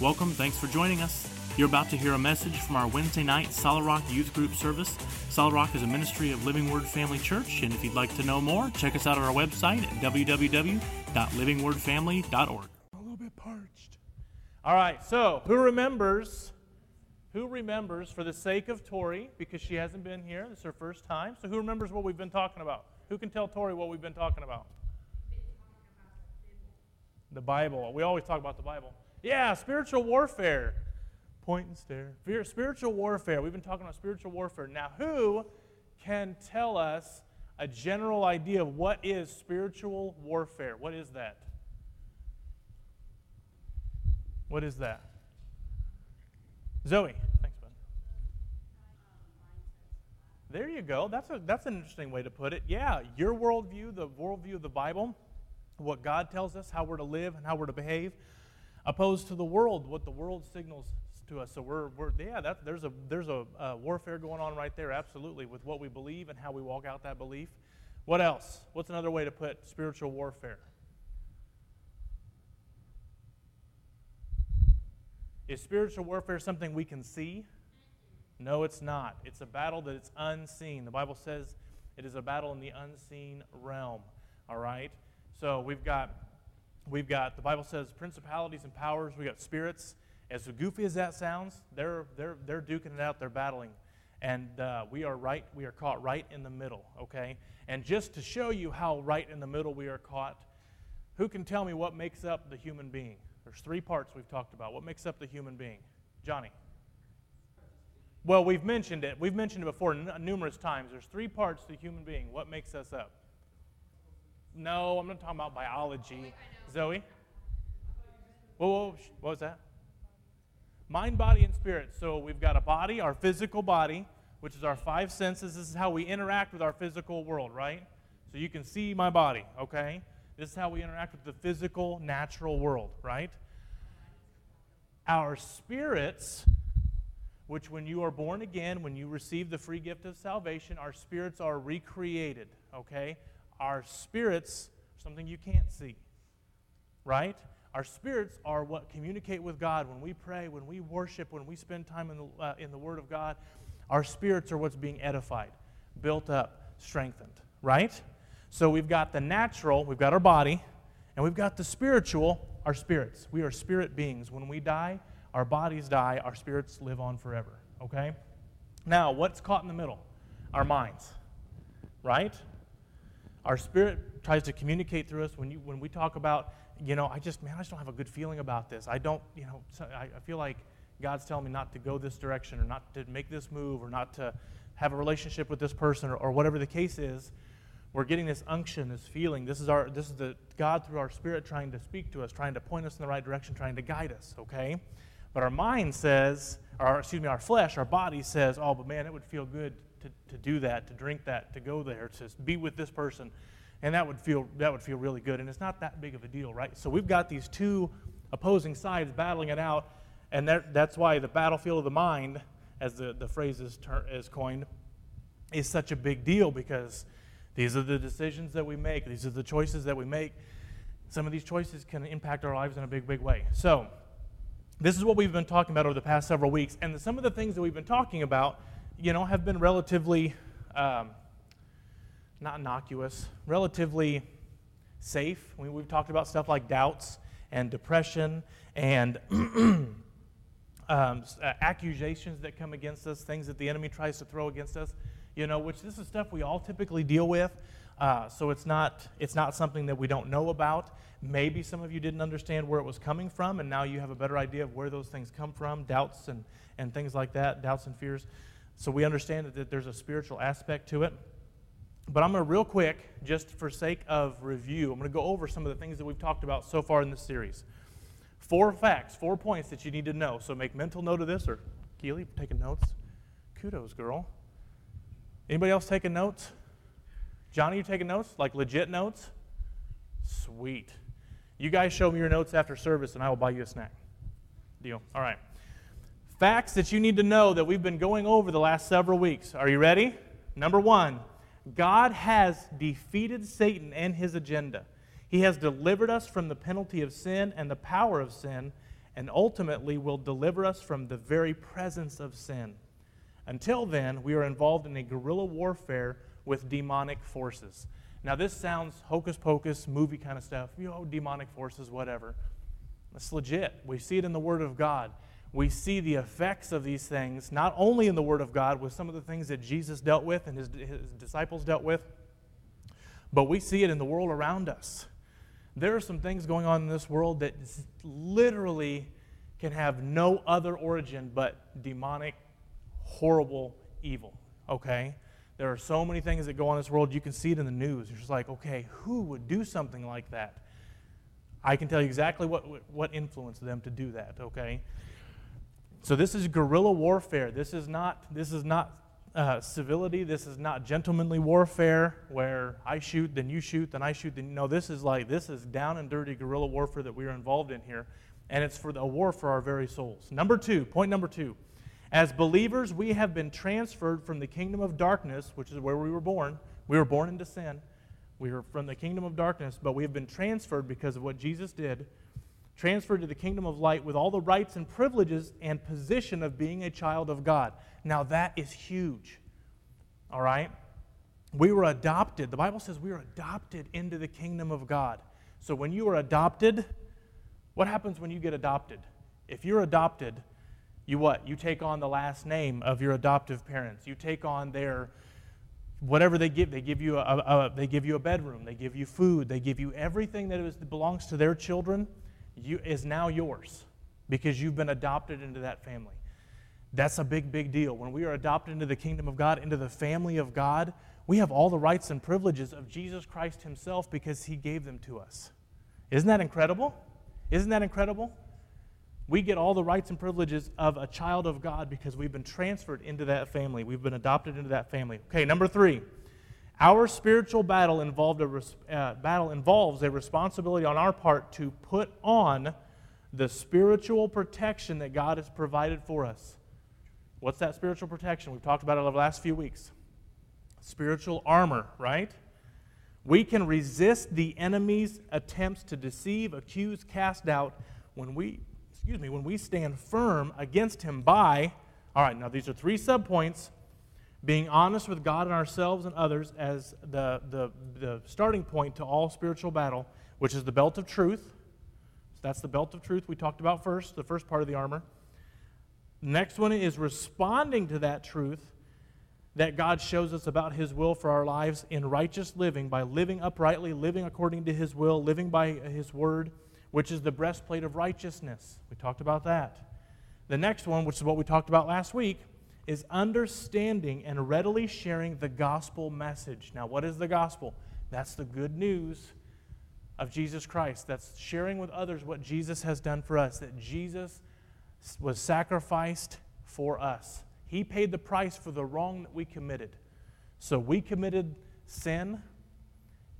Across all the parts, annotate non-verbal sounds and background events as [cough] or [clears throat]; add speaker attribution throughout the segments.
Speaker 1: Welcome, thanks for joining us. You're about to hear a message from our Wednesday night Solid Rock Youth Group service. Solid Rock is a ministry of Living Word Family Church, and if you'd like to know more, check us out on our website at www.livingwordfamily.org.
Speaker 2: A little bit parched. All right, so who remembers? Who remembers, for the sake of Tori, because she hasn't been here, this is her first time. So who remembers what we've been talking about? Who can tell Tori what we've been talking about? The Bible. We always talk about the Bible. Yeah, spiritual warfare. Point and stare. Spiritual warfare. We've been talking about spiritual warfare. Now, who can tell us a general idea of what is spiritual warfare? What is that? What is that? Zoe. Thanks, bud. There you go. That's, a, that's an interesting way to put it. Yeah, your worldview, the worldview of the Bible, what God tells us, how we're to live and how we're to behave, opposed to the world, what the world signals to us. So we're, we're yeah, that, there's a there's a uh, warfare going on right there, absolutely, with what we believe and how we walk out that belief. What else? What's another way to put spiritual warfare? Is spiritual warfare something we can see? No, it's not. It's a battle that it's unseen. The Bible says it is a battle in the unseen realm. All right? So we've got we've got the Bible says principalities and powers, We've got spirits. As goofy as that sounds, they're they're they're duking it out, they're battling. And uh, we are right, we are caught right in the middle, okay? And just to show you how right in the middle we are caught, who can tell me what makes up the human being? There's three parts we've talked about. What makes up the human being? Johnny. Well, we've mentioned it. We've mentioned it before n- numerous times. There's three parts to the human being. What makes us up? No, I'm not talking about biology. Zoe? Whoa, whoa, what was that? Mind, body, and spirit. So we've got a body, our physical body, which is our five senses. This is how we interact with our physical world, right? So you can see my body, okay? This is how we interact with the physical, natural world, right? Our spirits, which when you are born again, when you receive the free gift of salvation, our spirits are recreated, okay? Our spirits, something you can't see, right? Our spirits are what communicate with God when we pray, when we worship, when we spend time in the, uh, in the Word of God. Our spirits are what's being edified, built up, strengthened, right? So we've got the natural, we've got our body, and we've got the spiritual, our spirits. We are spirit beings. When we die, our bodies die, our spirits live on forever, okay? Now, what's caught in the middle? Our minds, right? Our spirit tries to communicate through us when, you, when we talk about, you know, I just, man, I just don't have a good feeling about this. I don't, you know, I, feel like God's telling me not to go this direction or not to make this move or not to have a relationship with this person or, or whatever the case is. We're getting this unction, this feeling. This is our, this is the God through our spirit trying to speak to us, trying to point us in the right direction, trying to guide us. Okay, but our mind says, or excuse me, our flesh, our body says, oh, but man, it would feel good to, to do that, to drink that, to go there, to be with this person, and that would feel that would feel really good. And it's not that big of a deal, right? So we've got these two opposing sides battling it out, and that, that's why the battlefield of the mind, as the, the phrase is, ter- is coined, is such a big deal because these are the decisions that we make, these are the choices that we make. Some of these choices can impact our lives in a big, big way. So, this is what we've been talking about over the past several weeks, and some of the things that we've been talking about, you know, have been relatively um, not innocuous, relatively safe. We, we've talked about stuff like doubts and depression and [clears throat] um, uh, accusations that come against us, things that the enemy tries to throw against us, you know, which this is stuff we all typically deal with. Uh, so it's not, it's not something that we don't know about. Maybe some of you didn't understand where it was coming from, and now you have a better idea of where those things come from, doubts and, and things like that, doubts and fears. So we understand that, that there's a spiritual aspect to it. But I'm going to, real quick, just for sake of review, I'm going to go over some of the things that we've talked about so far in this series. Four facts, four points that you need to know. So make mental note of this, or Keely, taking notes. Kudos, girl. Anybody else taking notes? Johnny, you taking notes? Like legit notes? Sweet. You guys show me your notes after service, and I will buy you a snack. Deal. All right. Facts that you need to know that we've been going over the last several weeks. Are you ready? Number one, God has defeated Satan and his agenda. He has delivered us from the penalty of sin and the power of sin, and ultimately will deliver us from the very presence of sin. Until then, we are involved in a guerrilla warfare with demonic forces. Now, this sounds hocus pocus, movie kind of stuff, you know, demonic forces, whatever. It's legit. We see it in the Word of God. We see the effects of these things, not only in the Word of God, with some of the things that Jesus dealt with and his, his disciples dealt with, but we see it in the world around us. There are some things going on in this world that literally can have no other origin but demonic, horrible evil. Okay? There are so many things that go on in this world. You can see it in the news. You're just like, okay, who would do something like that? I can tell you exactly what, what influenced them to do that, okay? So this is guerrilla warfare. This is not, this is not uh, civility. This is not gentlemanly warfare where I shoot, then you shoot, then I shoot. Then no, this is like this is down and dirty guerrilla warfare that we are involved in here, and it's for the, a war for our very souls. Number two, point number two, as believers, we have been transferred from the kingdom of darkness, which is where we were born. We were born into sin. We were from the kingdom of darkness, but we have been transferred because of what Jesus did, transferred to the kingdom of light with all the rights and privileges and position of being a child of God. Now, that is huge. All right? We were adopted. The Bible says we were adopted into the kingdom of God. So, when you are adopted, what happens when you get adopted? If you're adopted, you what? You take on the last name of your adoptive parents. You take on their whatever they give. They give you a, a they give you a bedroom. They give you food. They give you everything that is, belongs to their children. You, is now yours because you've been adopted into that family. That's a big, big deal. When we are adopted into the kingdom of God, into the family of God, we have all the rights and privileges of Jesus Christ Himself because He gave them to us. Isn't that incredible? Isn't that incredible? We get all the rights and privileges of a child of God because we've been transferred into that family. We've been adopted into that family. Okay, number three. Our spiritual battle, involved a, uh, battle involves a responsibility on our part to put on the spiritual protection that God has provided for us. What's that spiritual protection? We've talked about it over the last few weeks. Spiritual armor, right? We can resist the enemy's attempts to deceive, accuse, cast out when we excuse me, when we stand firm against him by, all right, now these are three subpoints being honest with God and ourselves and others as the, the, the starting point to all spiritual battle, which is the belt of truth. So that's the belt of truth we talked about first, the first part of the armor. Next one is responding to that truth that God shows us about His will for our lives in righteous living by living uprightly, living according to His will, living by His word which is the breastplate of righteousness. We talked about that. The next one, which is what we talked about last week, is understanding and readily sharing the gospel message. Now, what is the gospel? That's the good news of Jesus Christ. That's sharing with others what Jesus has done for us, that Jesus was sacrificed for us. He paid the price for the wrong that we committed. So we committed sin,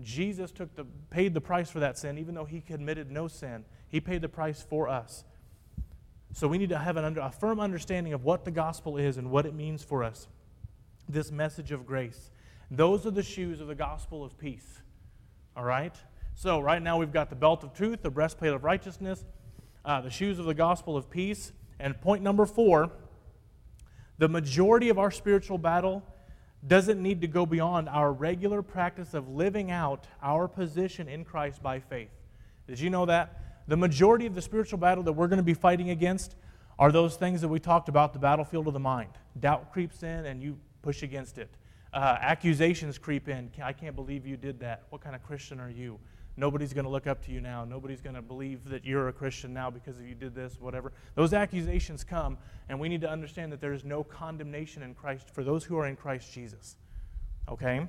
Speaker 2: Jesus took the, paid the price for that sin, even though he committed no sin. He paid the price for us. So we need to have an under, a firm understanding of what the gospel is and what it means for us. This message of grace. Those are the shoes of the gospel of peace. All right? So right now we've got the belt of truth, the breastplate of righteousness, uh, the shoes of the gospel of peace. And point number four the majority of our spiritual battle doesn't need to go beyond our regular practice of living out our position in Christ by faith. Did you know that? The majority of the spiritual battle that we're going to be fighting against are those things that we talked about the battlefield of the mind. Doubt creeps in and you push against it. Uh, accusations creep in. I can't believe you did that. What kind of Christian are you? Nobody's going to look up to you now. Nobody's going to believe that you're a Christian now because you did this, whatever. Those accusations come, and we need to understand that there is no condemnation in Christ for those who are in Christ Jesus. Okay?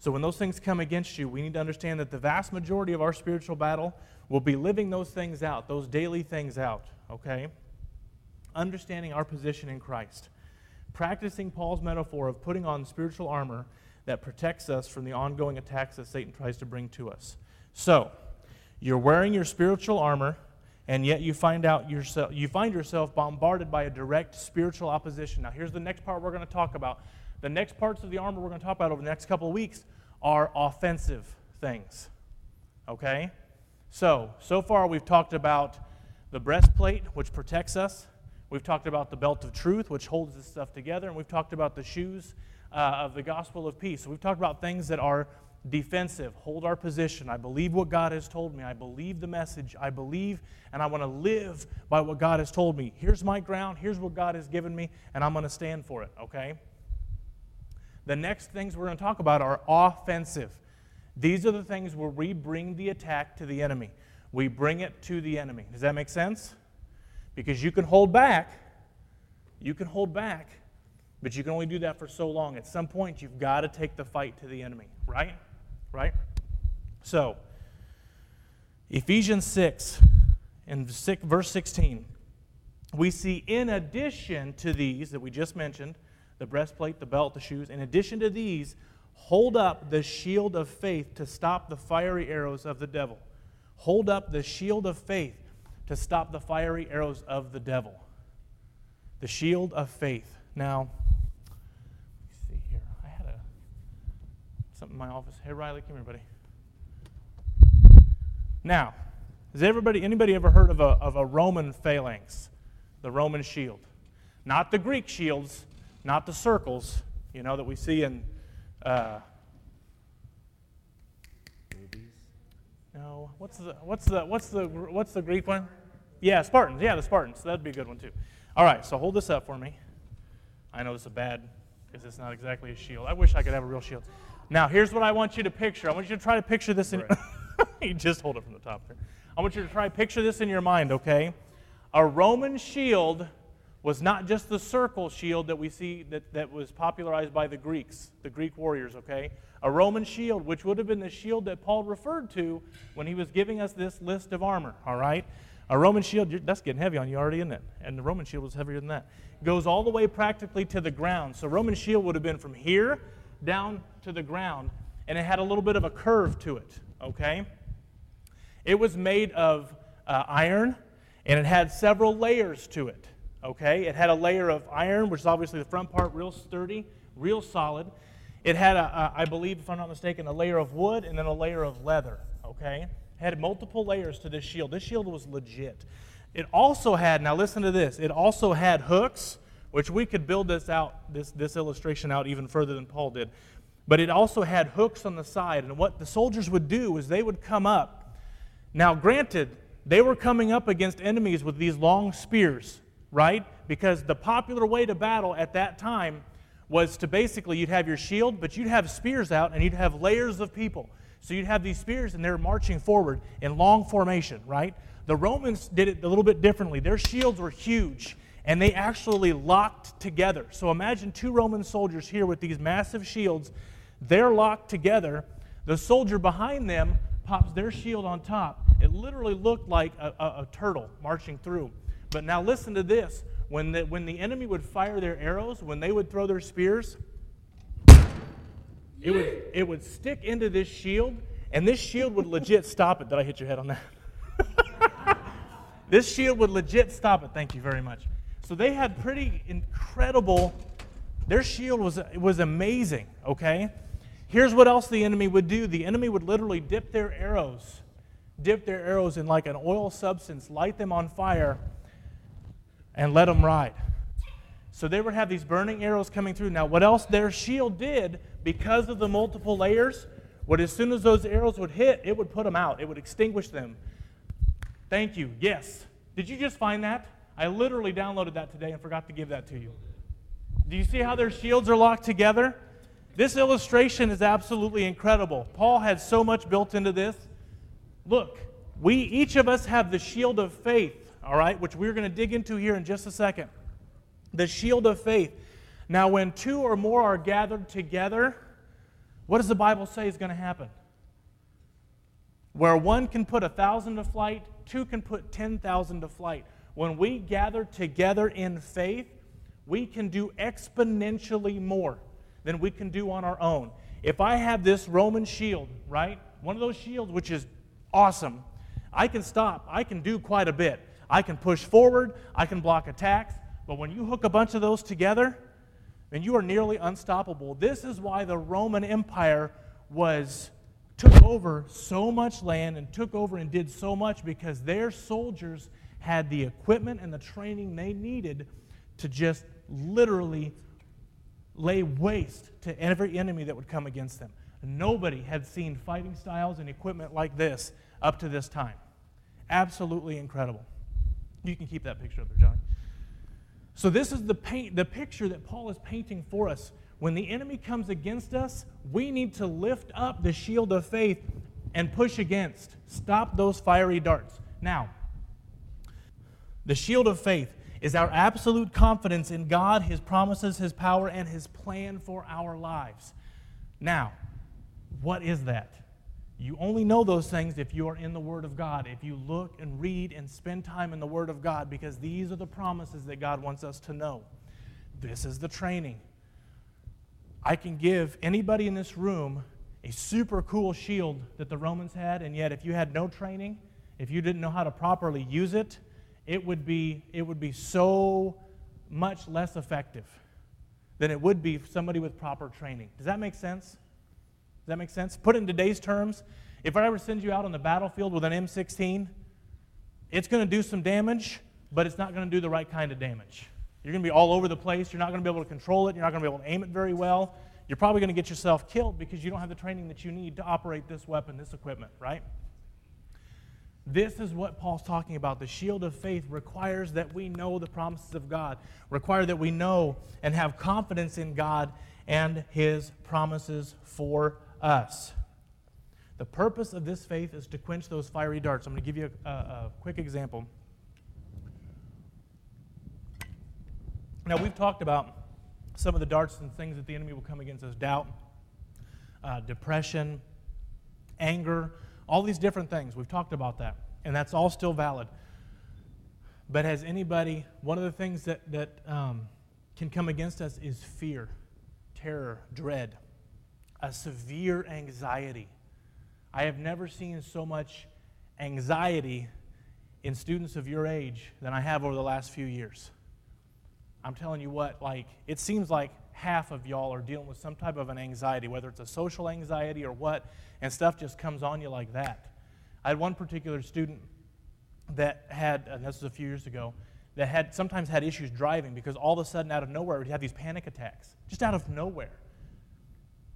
Speaker 2: So when those things come against you, we need to understand that the vast majority of our spiritual battle will be living those things out, those daily things out. Okay? Understanding our position in Christ. Practicing Paul's metaphor of putting on spiritual armor that protects us from the ongoing attacks that Satan tries to bring to us. So, you're wearing your spiritual armor, and yet you find out yourself you find yourself bombarded by a direct spiritual opposition. Now, here's the next part we're going to talk about. The next parts of the armor we're going to talk about over the next couple of weeks are offensive things. Okay? So, so far we've talked about the breastplate, which protects us. We've talked about the belt of truth, which holds this stuff together. And we've talked about the shoes uh, of the gospel of peace. So we've talked about things that are defensive, hold our position. I believe what God has told me. I believe the message. I believe, and I want to live by what God has told me. Here's my ground. Here's what God has given me, and I'm going to stand for it, okay? The next things we're going to talk about are offensive. These are the things where we bring the attack to the enemy. We bring it to the enemy. Does that make sense? Because you can hold back. You can hold back, but you can only do that for so long. At some point, you've got to take the fight to the enemy, right? right? So, Ephesians 6 in verse 16, we see in addition to these that we just mentioned, the breastplate, the belt, the shoes, in addition to these, hold up the shield of faith to stop the fiery arrows of the devil. Hold up the shield of faith to stop the fiery arrows of the devil. The shield of faith. Now, see here. I had a something in my office. Hey, Riley, come here, buddy. Now, has everybody, anybody ever heard of a, of a Roman phalanx? The Roman shield. Not the Greek shields, not the circles, you know, that we see in. Uh, no, what's the what's the what's the what's the Greek one? Yeah, Spartans. Yeah, the Spartans. That'd be a good one too. All right, so hold this up for me. I know this is a bad because it's not exactly a shield. I wish I could have a real shield. Now, here's what I want you to picture. I want you to try to picture this in. Right. [laughs] you just hold it from the top there. I want you to try to picture this in your mind, okay? A Roman shield was not just the circle shield that we see that, that was popularized by the Greeks, the Greek warriors, okay? A Roman shield, which would have been the shield that Paul referred to when he was giving us this list of armor, all right? A Roman shield, that's getting heavy on you already, isn't it? And the Roman shield was heavier than that. Goes all the way practically to the ground. So Roman shield would have been from here down to the ground, and it had a little bit of a curve to it, okay? It was made of uh, iron, and it had several layers to it, okay? It had a layer of iron, which is obviously the front part, real sturdy, real solid. It had, a, a, I believe, if I'm not mistaken, a layer of wood and then a layer of leather, okay? It had multiple layers to this shield. This shield was legit. It also had, now listen to this, it also had hooks which we could build this out, this, this illustration out even further than Paul did. But it also had hooks on the side. And what the soldiers would do is they would come up. Now, granted, they were coming up against enemies with these long spears, right? Because the popular way to battle at that time was to basically, you'd have your shield, but you'd have spears out and you'd have layers of people. So you'd have these spears and they're marching forward in long formation, right? The Romans did it a little bit differently. Their shields were huge and they actually locked together. So imagine two Roman soldiers here with these massive shields. They're locked together. The soldier behind them pops their shield on top. It literally looked like a, a, a turtle marching through. But now listen to this. When the, when the enemy would fire their arrows, when they would throw their spears, it would, it would stick into this shield, and this shield would legit stop it. Did I hit your head on that? [laughs] this shield would legit stop it. Thank you very much. So they had pretty incredible, their shield was, was amazing, okay? Here's what else the enemy would do the enemy would literally dip their arrows, dip their arrows in like an oil substance, light them on fire, and let them ride. So they would have these burning arrows coming through. Now, what else their shield did, because of the multiple layers, what as soon as those arrows would hit, it would put them out, it would extinguish them. Thank you. Yes. Did you just find that? I literally downloaded that today and forgot to give that to you. Do you see how their shields are locked together? This illustration is absolutely incredible. Paul had so much built into this. Look, we each of us have the shield of faith, all right, which we're going to dig into here in just a second. The shield of faith. Now, when two or more are gathered together, what does the Bible say is going to happen? Where one can put a thousand to flight, two can put 10,000 to flight when we gather together in faith, we can do exponentially more than we can do on our own. If I have this Roman shield, right? One of those shields, which is awesome, I can stop. I can do quite a bit. I can push forward. I can block attacks. But when you hook a bunch of those together, then you are nearly unstoppable. This is why the Roman Empire was took over so much land and took over and did so much because their soldiers had the equipment and the training they needed to just literally lay waste to every enemy that would come against them. Nobody had seen fighting styles and equipment like this up to this time. Absolutely incredible. You can keep that picture up there, John. So, this is the, paint, the picture that Paul is painting for us. When the enemy comes against us, we need to lift up the shield of faith and push against. Stop those fiery darts. Now, the shield of faith is our absolute confidence in God, His promises, His power, and His plan for our lives. Now, what is that? You only know those things if you are in the Word of God, if you look and read and spend time in the Word of God, because these are the promises that God wants us to know. This is the training. I can give anybody in this room a super cool shield that the Romans had, and yet if you had no training, if you didn't know how to properly use it, it would be, it would be so much less effective than it would be somebody with proper training. Does that make sense? Does that make sense? Put in today's terms, if I ever send you out on the battlefield with an M16, it's going to do some damage, but it's not going to do the right kind of damage. You're going to be all over the place. You're not going to be able to control it. You're not going to be able to aim it very well. You're probably going to get yourself killed because you don't have the training that you need to operate this weapon, this equipment, right? This is what Paul's talking about. The shield of faith requires that we know the promises of God, require that we know and have confidence in God and his promises for us. The purpose of this faith is to quench those fiery darts. I'm going to give you a, a, a quick example. Now, we've talked about some of the darts and things that the enemy will come against us doubt, uh, depression, anger all these different things. We've talked about that, and that's all still valid. But has anybody, one of the things that, that um, can come against us is fear, terror, dread, a severe anxiety. I have never seen so much anxiety in students of your age than I have over the last few years. I'm telling you what, like, it seems like half of y'all are dealing with some type of an anxiety, whether it's a social anxiety or what, and stuff just comes on you like that. I had one particular student that had, and this was a few years ago, that had sometimes had issues driving because all of a sudden, out of nowhere, he'd have these panic attacks, just out of nowhere.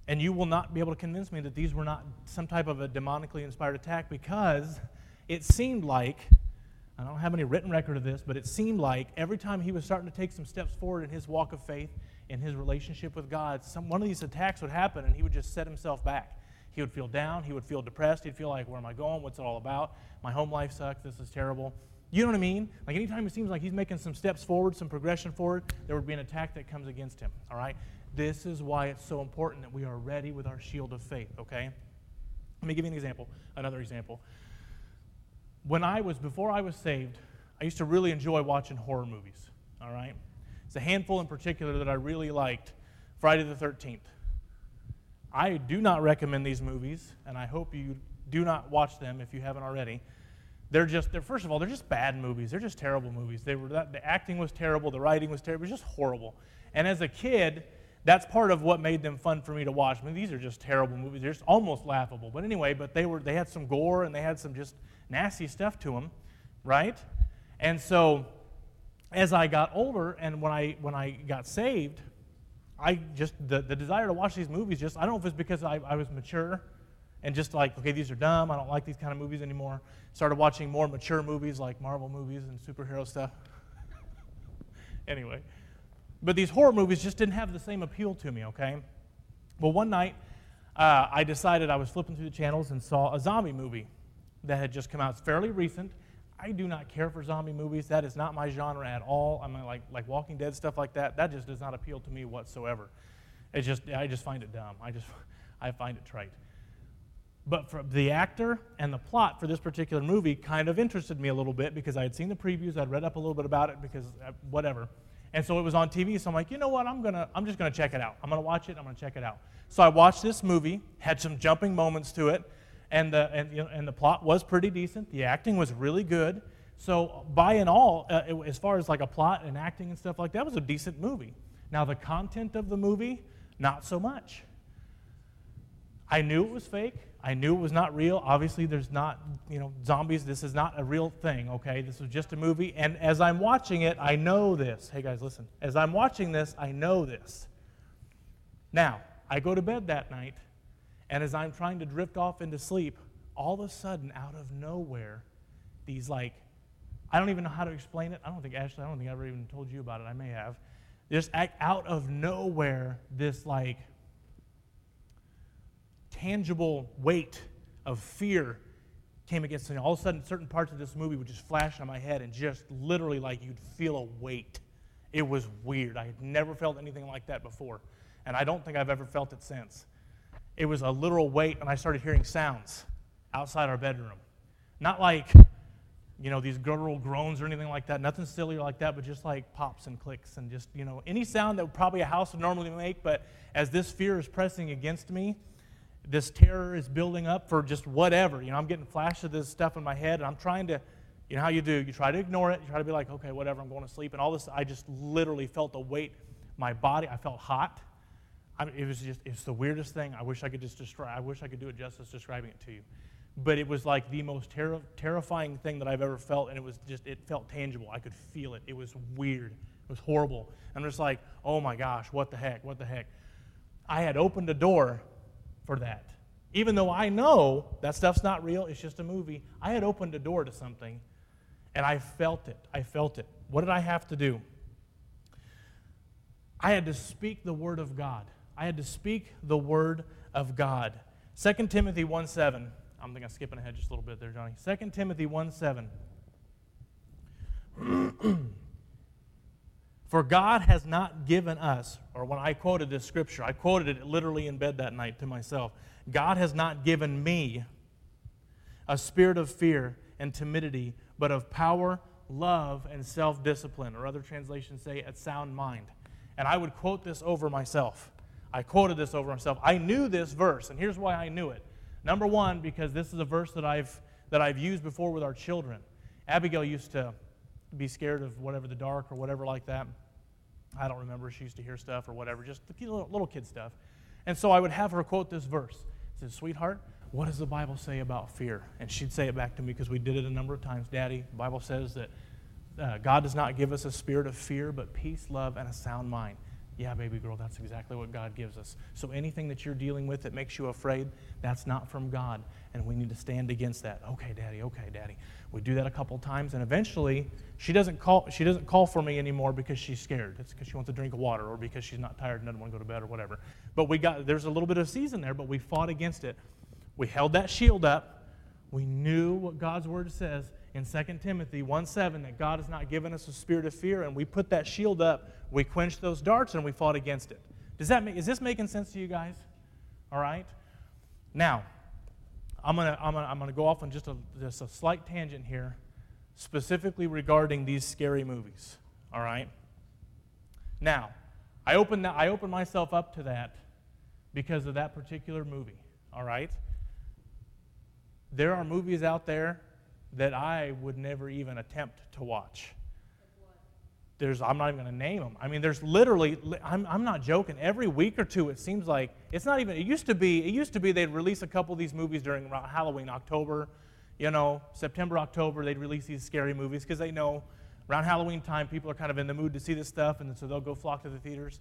Speaker 2: And you will not be able to convince me that these were not some type of a demonically inspired attack because it seemed like I don't have any written record of this, but it seemed like every time he was starting to take some steps forward in his walk of faith, in his relationship with God, some, one of these attacks would happen and he would just set himself back. He would feel down. He would feel depressed. He'd feel like, where am I going? What's it all about? My home life sucks. This is terrible. You know what I mean? Like anytime it seems like he's making some steps forward, some progression forward, there would be an attack that comes against him. All right? This is why it's so important that we are ready with our shield of faith, okay? Let me give you an example, another example when I was, before I was saved, I used to really enjoy watching horror movies, all right? It's a handful in particular that I really liked Friday the 13th. I do not recommend these movies, and I hope you do not watch them if you haven't already. They're just, they're, first of all, they're just bad movies. They're just terrible movies. They were, the acting was terrible, the writing was terrible, it was just horrible. And as a kid, that's part of what made them fun for me to watch. I mean, these are just terrible movies. They're just almost laughable. But anyway, but they were, they had some gore and they had some just nasty stuff to them, right? And so as I got older and when I, when I got saved, I just, the, the desire to watch these movies just, I don't know if it's because I, I was mature and just like, okay, these are dumb. I don't like these kind of movies anymore. Started watching more mature movies like Marvel movies and superhero stuff. [laughs] anyway, but these horror movies just didn't have the same appeal to me, okay? Well, one night, uh, I decided I was flipping through the channels and saw a zombie movie that had just come out. It's fairly recent. I do not care for zombie movies. That is not my genre at all. I mean, like, like Walking Dead, stuff like that. That just does not appeal to me whatsoever. It's just, I just find it dumb. I just, [laughs] I find it trite. But for the actor and the plot for this particular movie kind of interested me a little bit because I had seen the previews. I'd read up a little bit about it because uh, whatever. And so it was on TV. So I'm like, you know what? I'm gonna, I'm just gonna check it out. I'm gonna watch it. I'm gonna check it out. So I watched this movie. Had some jumping moments to it and the, and, you know, and the plot was pretty decent. The acting was really good. So, by and all, uh, it, as far as like a plot and acting and stuff like that, was a decent movie. Now, the content of the movie, not so much. I knew it was fake. I knew it was not real. Obviously, there's not, you know, zombies. This is not a real thing, okay? This was just a movie. And as I'm watching it, I know this. Hey, guys, listen. As I'm watching this, I know this. Now, I go to bed that night, and as I'm trying to drift off into sleep, all of a sudden, out of nowhere, these like, I don't even know how to explain it. I don't think, Ashley, I don't think I ever even told you about it. I may have. Just out of nowhere, this like tangible weight of fear came against me. All of a sudden, certain parts of this movie would just flash on my head and just literally like you'd feel a weight. It was weird. I had never felt anything like that before, and I don't think I've ever felt it since. It was a literal weight, and I started hearing sounds outside our bedroom. Not like, you know, these guttural groans or anything like that, nothing silly like that, but just like pops and clicks and just, you know, any sound that probably a house would normally make. But as this fear is pressing against me, this terror is building up for just whatever. You know, I'm getting flashes of this stuff in my head, and I'm trying to, you know how you do, you try to ignore it, you try to be like, okay, whatever, I'm going to sleep. And all this, I just literally felt the weight, my body, I felt hot. I mean, it was just, it's the weirdest thing. I wish I could just describe, I wish I could do it justice describing it to you. But it was like the most ter- terrifying thing that I've ever felt, and it was just, it felt tangible. I could feel it. It was weird. It was horrible. I'm just like, oh my gosh, what the heck, what the heck. I had opened a door for that. Even though I know that stuff's not real, it's just a movie, I had opened a door to something and I felt it. I felt it. What did I have to do? I had to speak the word of God. I had to speak the word of God. 2 Timothy 1 7. I'm thinking I'm skipping ahead just a little bit there, Johnny. 2 Timothy 1 7. [clears throat] For God has not given us, or when I quoted this scripture, I quoted it literally in bed that night to myself. God has not given me a spirit of fear and timidity, but of power, love, and self discipline, or other translations say a sound mind. And I would quote this over myself. I quoted this over myself. I knew this verse, and here's why I knew it. Number one, because this is a verse that I've, that I've used before with our children. Abigail used to be scared of whatever the dark or whatever like that. I don't remember. She used to hear stuff or whatever, just little, little kid stuff. And so I would have her quote this verse. It says, Sweetheart, what does the Bible say about fear? And she'd say it back to me because we did it a number of times. Daddy, the Bible says that uh, God does not give us a spirit of fear, but peace, love, and a sound mind. Yeah, baby girl, that's exactly what God gives us. So anything that you're dealing with that makes you afraid, that's not from God. And we need to stand against that. Okay, daddy, okay, daddy. We do that a couple times, and eventually she doesn't call she doesn't call for me anymore because she's scared. It's because she wants a drink of water or because she's not tired and doesn't want to go to bed or whatever. But we got there's a little bit of season there, but we fought against it. We held that shield up. We knew what God's word says, in 2 Timothy 1 7 that God has not given us a spirit of fear, and we put that shield up, we quenched those darts, and we fought against it. Does that make, is this making sense to you guys? All right? Now, I'm going to I'm gonna, I'm gonna go off on just a, just a slight tangent here, specifically regarding these scary movies. All right? Now, I opened, I open myself up to that because of that particular movie. All right? There are movies out there that I would never even attempt to watch. There's, I'm not even going to name them. I mean, there's literally, I'm, I'm not joking. Every week or two, it seems like it's not even. It used to be. It used to be they'd release a couple of these movies during Halloween, October, you know, September, October. They'd release these scary movies because they know around Halloween time people are kind of in the mood to see this stuff, and so they'll go flock to the theaters.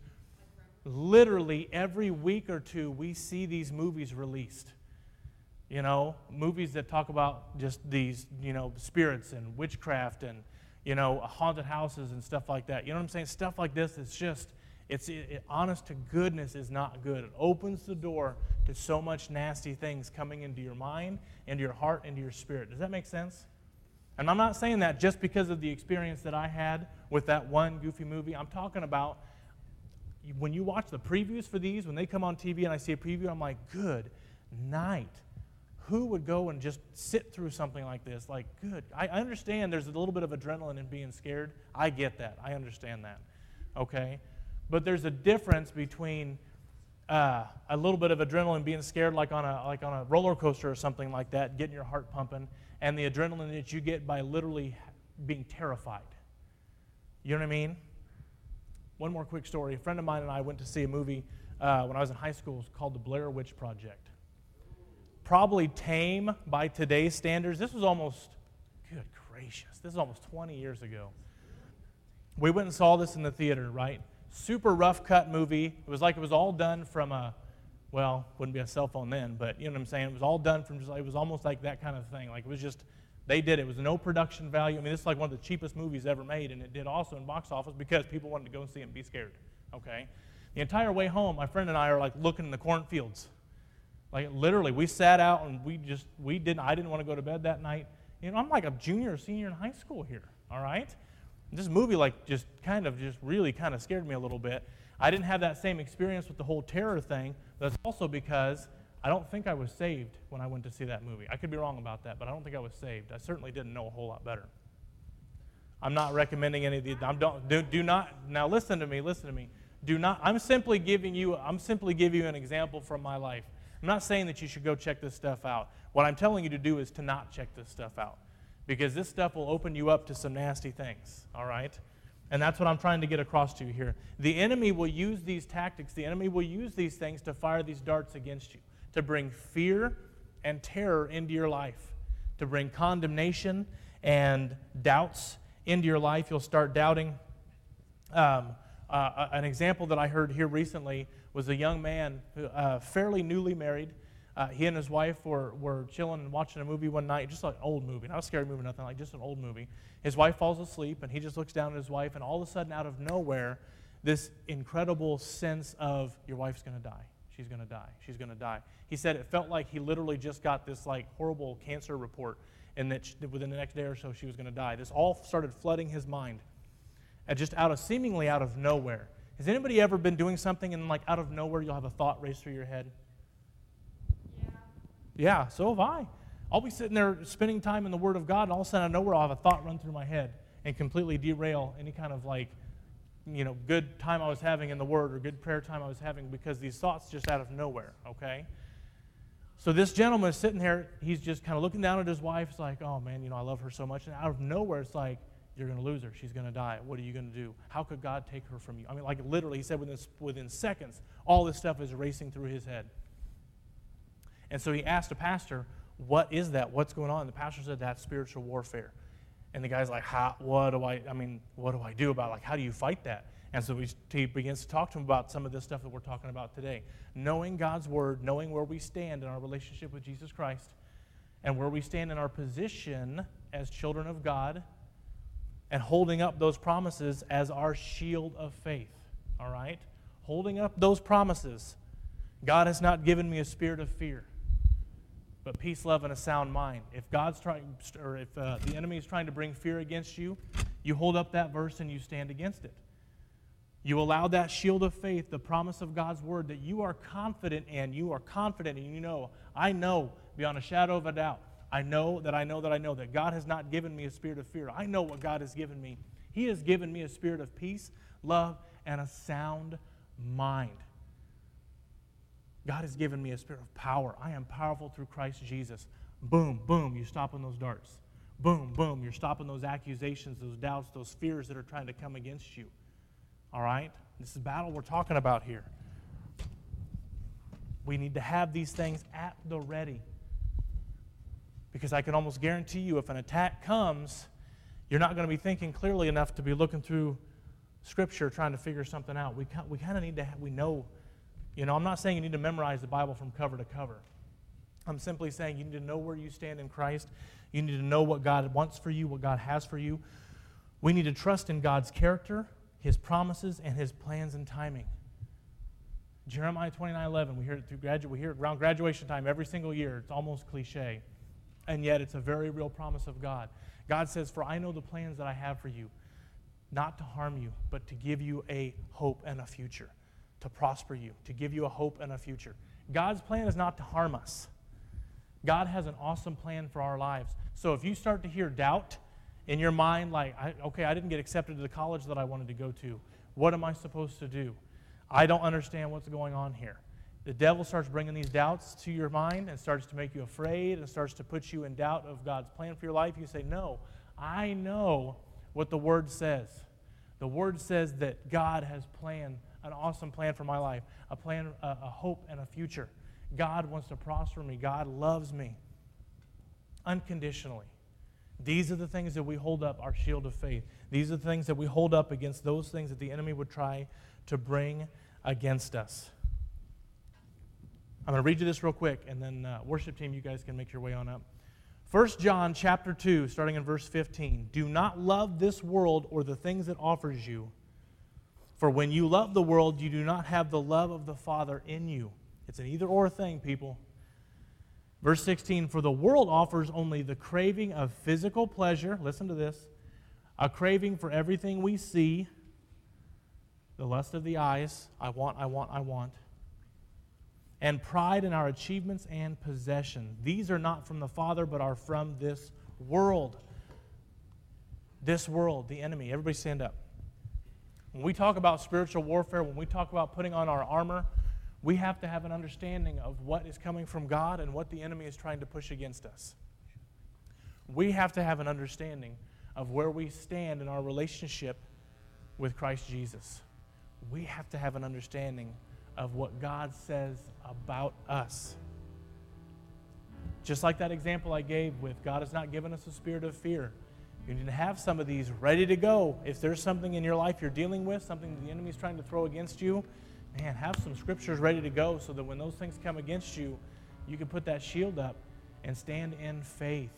Speaker 2: Literally every week or two, we see these movies released. You know, movies that talk about just these, you know, spirits and witchcraft and, you know, haunted houses and stuff like that. You know what I'm saying? Stuff like this, it's just, it's it, it, honest to goodness is not good. It opens the door to so much nasty things coming into your mind, into your heart, into your spirit. Does that make sense? And I'm not saying that just because of the experience that I had with that one goofy movie. I'm talking about when you watch the previews for these, when they come on TV and I see a preview, I'm like, good night who would go and just sit through something like this? Like, good. I understand there's a little bit of adrenaline in being scared. I get that. I understand that. Okay? But there's a difference between uh, a little bit of adrenaline being scared, like on, a, like on a roller coaster or something like that, getting your heart pumping, and the adrenaline that you get by literally being terrified. You know what I mean? One more quick story. A friend of mine and I went to see a movie uh, when I was in high school called The Blair Witch Project probably tame by today's standards. This was almost, good gracious, this is almost 20 years ago. We went and saw this in the theater, right? Super rough cut movie. It was like it was all done from a, well, wouldn't be a cell phone then, but you know what I'm saying? It was all done from just, it was almost like that kind of thing. Like it was just, they did it. It was no production value. I mean, this is like one of the cheapest movies ever made, and it did also in box office because people wanted to go and see it and be scared. Okay? The entire way home, my friend and I are like looking in the cornfields. Like literally, we sat out and we just, we didn't, I didn't want to go to bed that night. You know, I'm like a junior or senior in high school here, all right? This movie, like, just kind of, just really kind of scared me a little bit. I didn't have that same experience with the whole terror thing. That's also because I don't think I was saved when I went to see that movie. I could be wrong about that, but I don't think I was saved. I certainly didn't know a whole lot better. I'm not recommending any of these. I'm don't, do, do not, now listen to me, listen to me. Do not, I'm simply giving you, I'm simply giving you an example from my life. I'm not saying that you should go check this stuff out. What I'm telling you to do is to not check this stuff out because this stuff will open you up to some nasty things, all right? And that's what I'm trying to get across to you here. The enemy will use these tactics, the enemy will use these things to fire these darts against you, to bring fear and terror into your life, to bring condemnation and doubts into your life. You'll start doubting. Um, uh, an example that I heard here recently was a young man, who, uh, fairly newly married. Uh, he and his wife were, were chilling and watching a movie one night, just like an old movie, not a scary movie, nothing like just an old movie. His wife falls asleep, and he just looks down at his wife, and all of a sudden, out of nowhere, this incredible sense of your wife's going to die. She's going to die. She's going to die. He said it felt like he literally just got this like horrible cancer report, and that within the next day or so she was going to die. This all started flooding his mind, and just out of seemingly out of nowhere. Has anybody ever been doing something and like out of nowhere you'll have a thought race through your head? Yeah. Yeah, so have I. I'll be sitting there spending time in the Word of God, and all of a sudden out of nowhere I'll have a thought run through my head and completely derail any kind of like, you know, good time I was having in the Word or good prayer time I was having because these thoughts just out of nowhere, okay? So this gentleman is sitting there, he's just kind of looking down at his wife. It's like, oh man, you know, I love her so much. And out of nowhere, it's like, you're going to lose her. She's going to die. What are you going to do? How could God take her from you? I mean, like literally, he said within, within seconds, all this stuff is racing through his head. And so he asked a pastor, What is that? What's going on? And the pastor said, That's spiritual warfare. And the guy's like, how, What do I, I mean, what do I do about it? Like, how do you fight that? And so he begins to talk to him about some of this stuff that we're talking about today. Knowing God's word, knowing where we stand in our relationship with Jesus Christ, and where we stand in our position as children of God and holding up those promises as our shield of faith. All right? Holding up those promises. God has not given me a spirit of fear, but peace, love, and a sound mind. If God's trying, or if uh, the enemy is trying to bring fear against you, you hold up that verse and you stand against it. You allow that shield of faith, the promise of God's word that you are confident in. You are confident and you know, I know beyond a shadow of a doubt I know that I know that I know that God has not given me a spirit of fear. I know what God has given me. He has given me a spirit of peace, love, and a sound mind. God has given me a spirit of power. I am powerful through Christ Jesus. Boom, boom, you're stopping those darts. Boom, boom, you're stopping those accusations, those doubts, those fears that are trying to come against you. All right? This is battle we're talking about here. We need to have these things at the ready. Because I can almost guarantee you, if an attack comes, you're not going to be thinking clearly enough to be looking through Scripture trying to figure something out. We, we kind of need to, have, we know, you know, I'm not saying you need to memorize the Bible from cover to cover. I'm simply saying you need to know where you stand in Christ. You need to know what God wants for you, what God has for you. We need to trust in God's character, His promises, and His plans and timing. Jeremiah 29 11, we hear it through graduate, we hear it around graduation time every single year. It's almost cliche and yet it's a very real promise of God. God says, For I know the plans that I have for you, not to harm you, but to give you a hope and a future, to prosper you, to give you a hope and a future. God's plan is not to harm us. God has an awesome plan for our lives. So if you start to hear doubt in your mind, like, okay, I didn't get accepted to the college that I wanted to go to, what am I supposed to do? I don't understand what's going on here the devil starts bringing these doubts to your mind and starts to make you afraid and starts to put you in doubt of God's plan for your life, you say, No, I know what the Word says. The Word says that God has planned an awesome plan for my life, a plan, a, a hope, and a future. God wants to prosper me. God loves me unconditionally. These are the things that we hold up our shield of faith. These are the things that we hold up against those things that the enemy would try to bring against us. I'm going to read you this real quick, and then uh, worship team, you guys can make your way on up. 1 John chapter 2, starting in verse 15. Do not love this world or the things it offers you. For when you love the world, you do not have the love of the Father in you. It's an either or thing, people. Verse 16 For the world offers only the craving of physical pleasure. Listen to this a craving for everything we see, the lust of the eyes. I want, I want, I want. And pride in our achievements and possession. These are not from the Father, but are from this world. This world, the enemy. Everybody stand up. When we talk about spiritual warfare, when we talk about putting on our armor, we have to have an understanding of what is coming from God and what the enemy is trying to push against us. We have to have an understanding of where we stand in our relationship with Christ Jesus. We have to have an understanding of what God says about us. Just like that example I gave with God has not given us a spirit of fear. You need to have some of these ready to go. If there's something in your life you're dealing with, something the enemy's trying to throw against you, man, have some scriptures ready to go so that when those things come against you, you can put that shield up and stand in faith.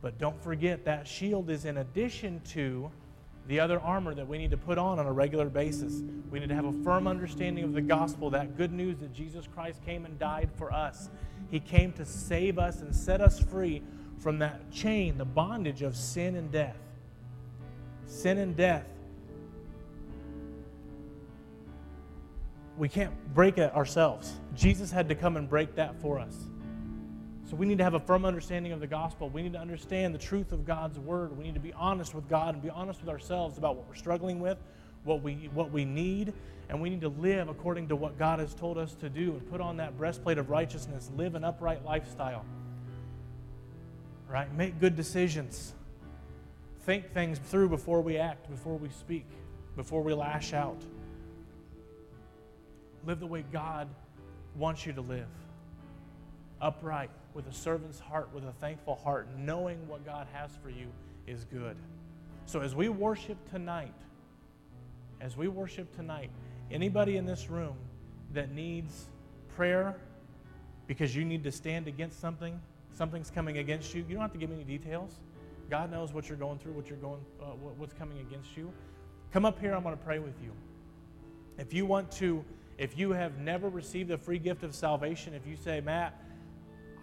Speaker 2: But don't forget that shield is in addition to the other armor that we need to put on on a regular basis. We need to have a firm understanding of the gospel, that good news that Jesus Christ came and died for us. He came to save us and set us free from that chain, the bondage of sin and death. Sin and death. We can't break it ourselves. Jesus had to come and break that for us. So we need to have a firm understanding of the gospel. We need to understand the truth of God's word. We need to be honest with God and be honest with ourselves about what we're struggling with, what we, what we need, and we need to live according to what God has told us to do and put on that breastplate of righteousness, live an upright lifestyle. Right? Make good decisions. Think things through before we act, before we speak, before we lash out. Live the way God wants you to live. Upright, with a servant's heart, with a thankful heart, knowing what God has for you is good. So as we worship tonight, as we worship tonight, anybody in this room that needs prayer because you need to stand against something, something's coming against you, you don't have to give me any details. God knows what you're going through, what you're going, uh, what's coming against you. Come up here. I'm going to pray with you. If you want to, if you have never received the free gift of salvation, if you say, Matt,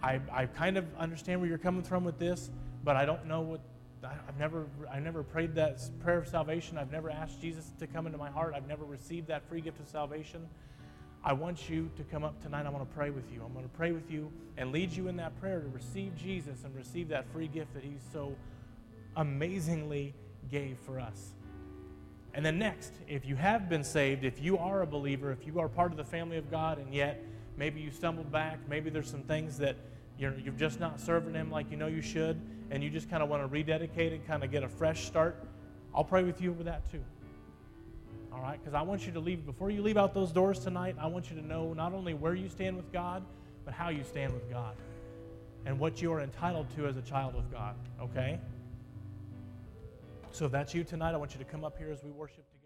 Speaker 2: I, I kind of understand where you're coming from with this, but I don't know what I've never I never prayed that prayer of salvation. I've never asked Jesus to come into my heart. I've never received that free gift of salvation. I want you to come up tonight. I want to pray with you. I'm going to pray with you and lead you in that prayer to receive Jesus and receive that free gift that He's so amazingly gave for us. And then next, if you have been saved, if you are a believer, if you are part of the family of God, and yet maybe you stumbled back, maybe there's some things that you're, you're just not serving Him like you know you should, and you just kind of want to rededicate and kind of get a fresh start, I'll pray with you over that too. All right? Because I want you to leave, before you leave out those doors tonight, I want you to know not only where you stand with God, but how you stand with God and what you are entitled to as a child of God. Okay? So if that's you tonight, I want you to come up here as we worship together.